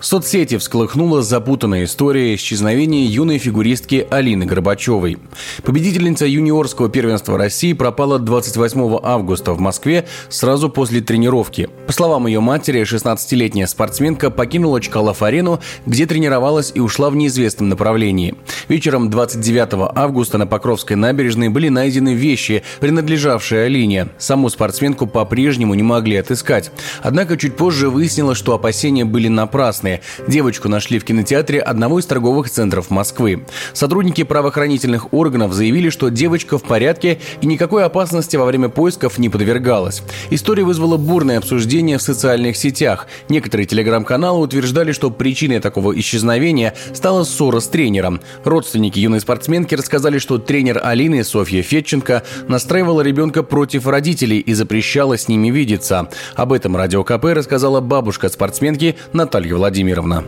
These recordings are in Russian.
Соцсети всколыхнула запутанная история исчезновения юной фигуристки Алины Горбачевой. Победительница юниорского первенства России пропала 28 августа в Москве сразу после тренировки. По словам ее матери, 16-летняя спортсменка покинула Чкалов-арену, где тренировалась и ушла в неизвестном направлении. Вечером 29 августа на Покровской набережной были найдены вещи, принадлежавшие Алине. Саму спортсменку по-прежнему не могли отыскать. Однако чуть позже выяснилось, что опасения были напрасны. Девочку нашли в кинотеатре одного из торговых центров Москвы. Сотрудники правоохранительных органов заявили, что девочка в порядке и никакой опасности во время поисков не подвергалась. История вызвала бурное обсуждение в социальных сетях. Некоторые телеграм-каналы утверждали, что причиной такого исчезновения стала ссора с тренером. Родственники юной спортсменки рассказали, что тренер Алины Софья Фетченко настраивала ребенка против родителей и запрещала с ними видеться. Об этом Радио КП рассказала бабушка спортсменки Наталья Владимировна. Владимировна.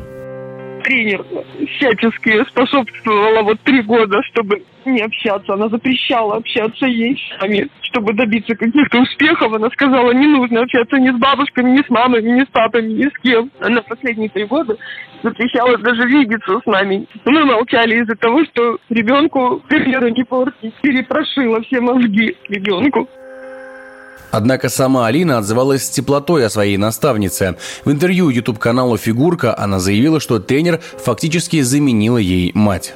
Тренер всячески способствовала вот три года, чтобы не общаться. Она запрещала общаться ей нами, чтобы добиться каких-то успехов. Она сказала, не нужно общаться ни с бабушками, ни с мамой, ни с папой, ни с кем. Она последние три года запрещала даже видеться с нами. Мы молчали из-за того, что ребенку карьеру не портить. Перепрошила все мозги ребенку. Однако сама Алина отзывалась с теплотой о своей наставнице. В интервью YouTube-каналу «Фигурка» она заявила, что тренер фактически заменила ей мать.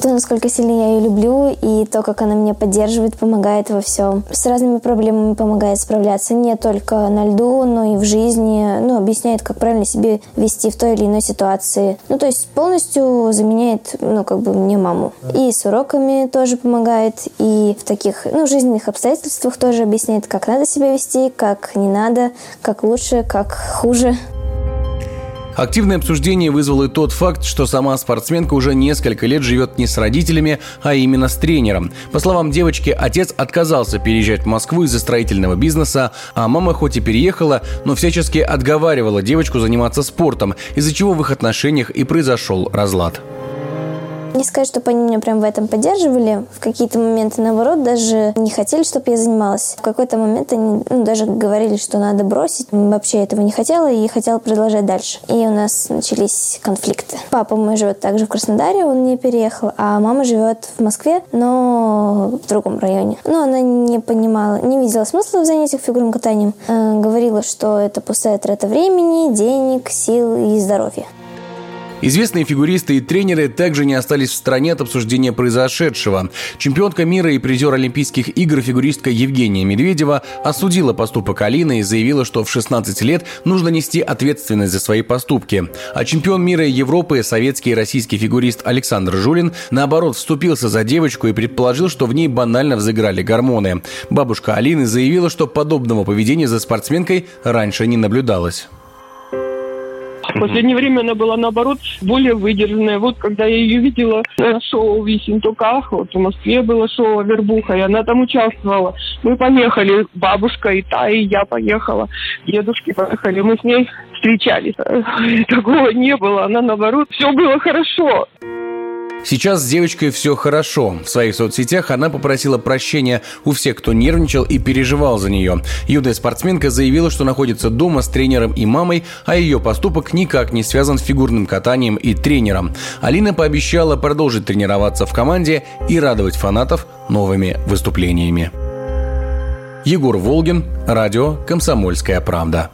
То, насколько сильно я ее люблю, и то, как она меня поддерживает, помогает во всем. С разными проблемами помогает справляться не только на льду, но и в жизни. Ну, объясняет, как правильно себе вести в той или иной ситуации. Ну, то есть полностью заменяет, ну, как бы мне маму. И с уроками тоже помогает, и в таких, ну, жизненных обстоятельствах тоже объясняет, как надо себя вести, как не надо, как лучше, как хуже. Активное обсуждение вызвал и тот факт, что сама спортсменка уже несколько лет живет не с родителями, а именно с тренером. По словам девочки, отец отказался переезжать в Москву из-за строительного бизнеса, а мама хоть и переехала, но всячески отговаривала девочку заниматься спортом, из-за чего в их отношениях и произошел разлад. Не сказать, чтобы они меня прям в этом поддерживали. В какие-то моменты, наоборот, даже не хотели, чтобы я занималась. В какой-то момент они ну, даже говорили, что надо бросить. Вообще этого не хотела и хотела продолжать дальше. И у нас начались конфликты. Папа мой живет также в Краснодаре, он не переехал, а мама живет в Москве, но в другом районе. Но она не понимала, не видела смысла в занятиях фигурным катанием. Э, говорила, что это пустая трата времени, денег, сил и здоровья. Известные фигуристы и тренеры также не остались в стороне от обсуждения произошедшего. Чемпионка мира и призер Олимпийских игр фигуристка Евгения Медведева осудила поступок Алины и заявила, что в 16 лет нужно нести ответственность за свои поступки. А чемпион мира и Европы, советский и российский фигурист Александр Жулин, наоборот, вступился за девочку и предположил, что в ней банально взыграли гормоны. Бабушка Алины заявила, что подобного поведения за спортсменкой раньше не наблюдалось. В последнее время она была, наоборот, более выдержанная. Вот когда я ее видела на шоу в Ессентуках, вот в Москве было шоу «Вербуха», и она там участвовала. Мы поехали, бабушка и та, и я поехала. Дедушки поехали, мы с ней встречались. Такого не было, она, наоборот, все было хорошо. Сейчас с девочкой все хорошо. В своих соцсетях она попросила прощения у всех, кто нервничал и переживал за нее. Юная спортсменка заявила, что находится дома с тренером и мамой, а ее поступок никак не связан с фигурным катанием и тренером. Алина пообещала продолжить тренироваться в команде и радовать фанатов новыми выступлениями. Егор Волгин, радио «Комсомольская правда».